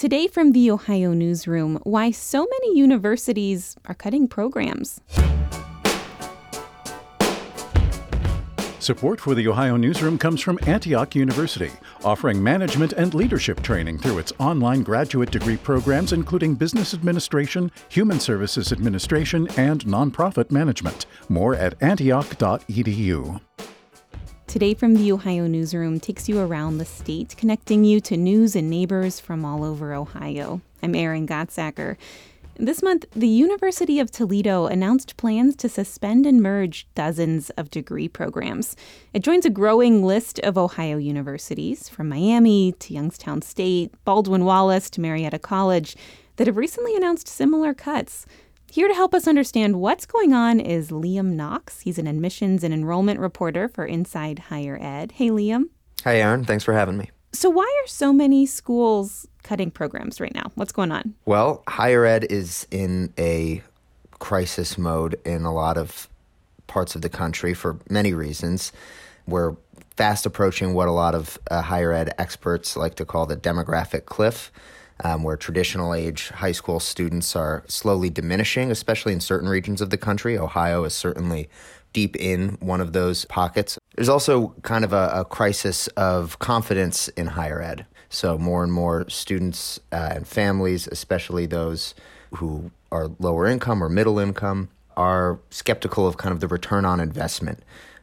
Today from the Ohio Newsroom, why so many universities are cutting programs. Support for the Ohio Newsroom comes from Antioch University, offering management and leadership training through its online graduate degree programs, including business administration, human services administration, and nonprofit management. More at antioch.edu. Today from the Ohio Newsroom takes you around the state, connecting you to news and neighbors from all over Ohio. I'm Erin Gottsacker. This month, the University of Toledo announced plans to suspend and merge dozens of degree programs. It joins a growing list of Ohio universities, from Miami to Youngstown State, Baldwin Wallace to Marietta College, that have recently announced similar cuts. Here to help us understand what's going on is Liam Knox. He's an admissions and enrollment reporter for Inside Higher Ed. Hey, Liam. Hey, Erin. Thanks for having me. So, why are so many schools cutting programs right now? What's going on? Well, higher ed is in a crisis mode in a lot of parts of the country for many reasons. We're fast approaching what a lot of uh, higher ed experts like to call the demographic cliff. Um, where traditional age high school students are slowly diminishing, especially in certain regions of the country. Ohio is certainly deep in one of those pockets. There's also kind of a, a crisis of confidence in higher ed. So, more and more students uh, and families, especially those who are lower income or middle income, are skeptical of kind of the return on investment.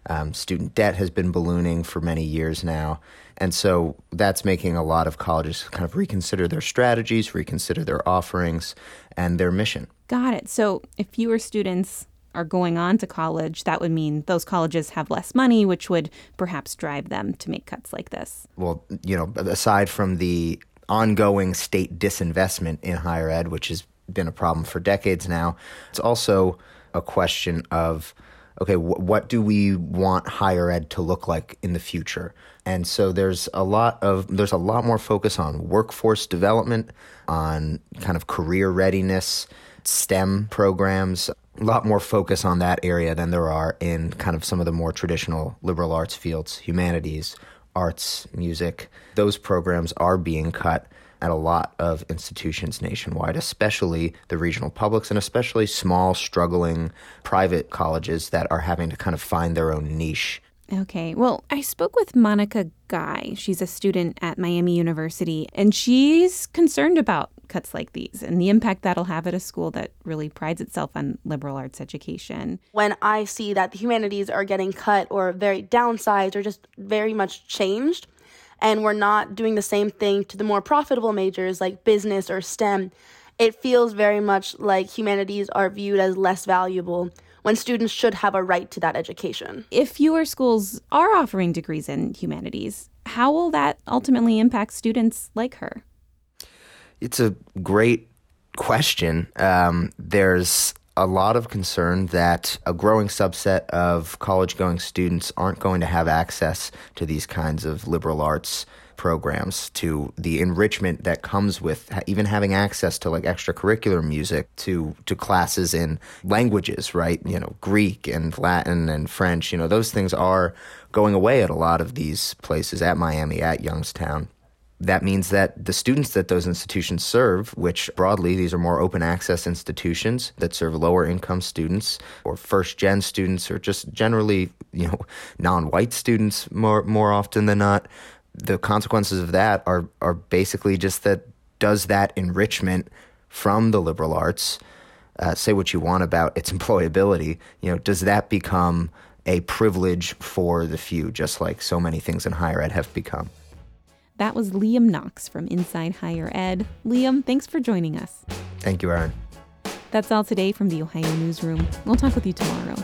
Um, student debt has been ballooning for many years now. And so that's making a lot of colleges kind of reconsider their strategies, reconsider their offerings, and their mission. Got it. So if fewer students are going on to college, that would mean those colleges have less money, which would perhaps drive them to make cuts like this. Well, you know, aside from the ongoing state disinvestment in higher ed, which has been a problem for decades now, it's also a question of okay, wh- what do we want higher ed to look like in the future? And so there's a lot of there's a lot more focus on workforce development, on kind of career readiness, STEM programs, a lot more focus on that area than there are in kind of some of the more traditional liberal arts fields, humanities, arts, music. Those programs are being cut at a lot of institutions nationwide, especially the regional publics and especially small, struggling private colleges that are having to kind of find their own niche. Okay. Well, I spoke with Monica Guy. She's a student at Miami University, and she's concerned about cuts like these and the impact that'll have at a school that really prides itself on liberal arts education. When I see that the humanities are getting cut or very downsized or just very much changed, and we're not doing the same thing to the more profitable majors like business or STEM, it feels very much like humanities are viewed as less valuable when students should have a right to that education. If fewer schools are offering degrees in humanities, how will that ultimately impact students like her? It's a great question. Um, there's a lot of concern that a growing subset of college going students aren't going to have access to these kinds of liberal arts programs to the enrichment that comes with even having access to like extracurricular music to to classes in languages right? You know greek and latin and french you know those things are going away at a lot of these places at miami at youngstown that means that the students that those institutions serve, which broadly these are more open access institutions that serve lower income students or first gen students or just generally, you know, non-white students more more often than not, the consequences of that are are basically just that does that enrichment from the liberal arts uh, say what you want about its employability, you know, does that become a privilege for the few, just like so many things in higher ed have become? That was Liam Knox from Inside Higher Ed. Liam, thanks for joining us. Thank you, Erin. That's all today from the Ohio Newsroom. We'll talk with you tomorrow.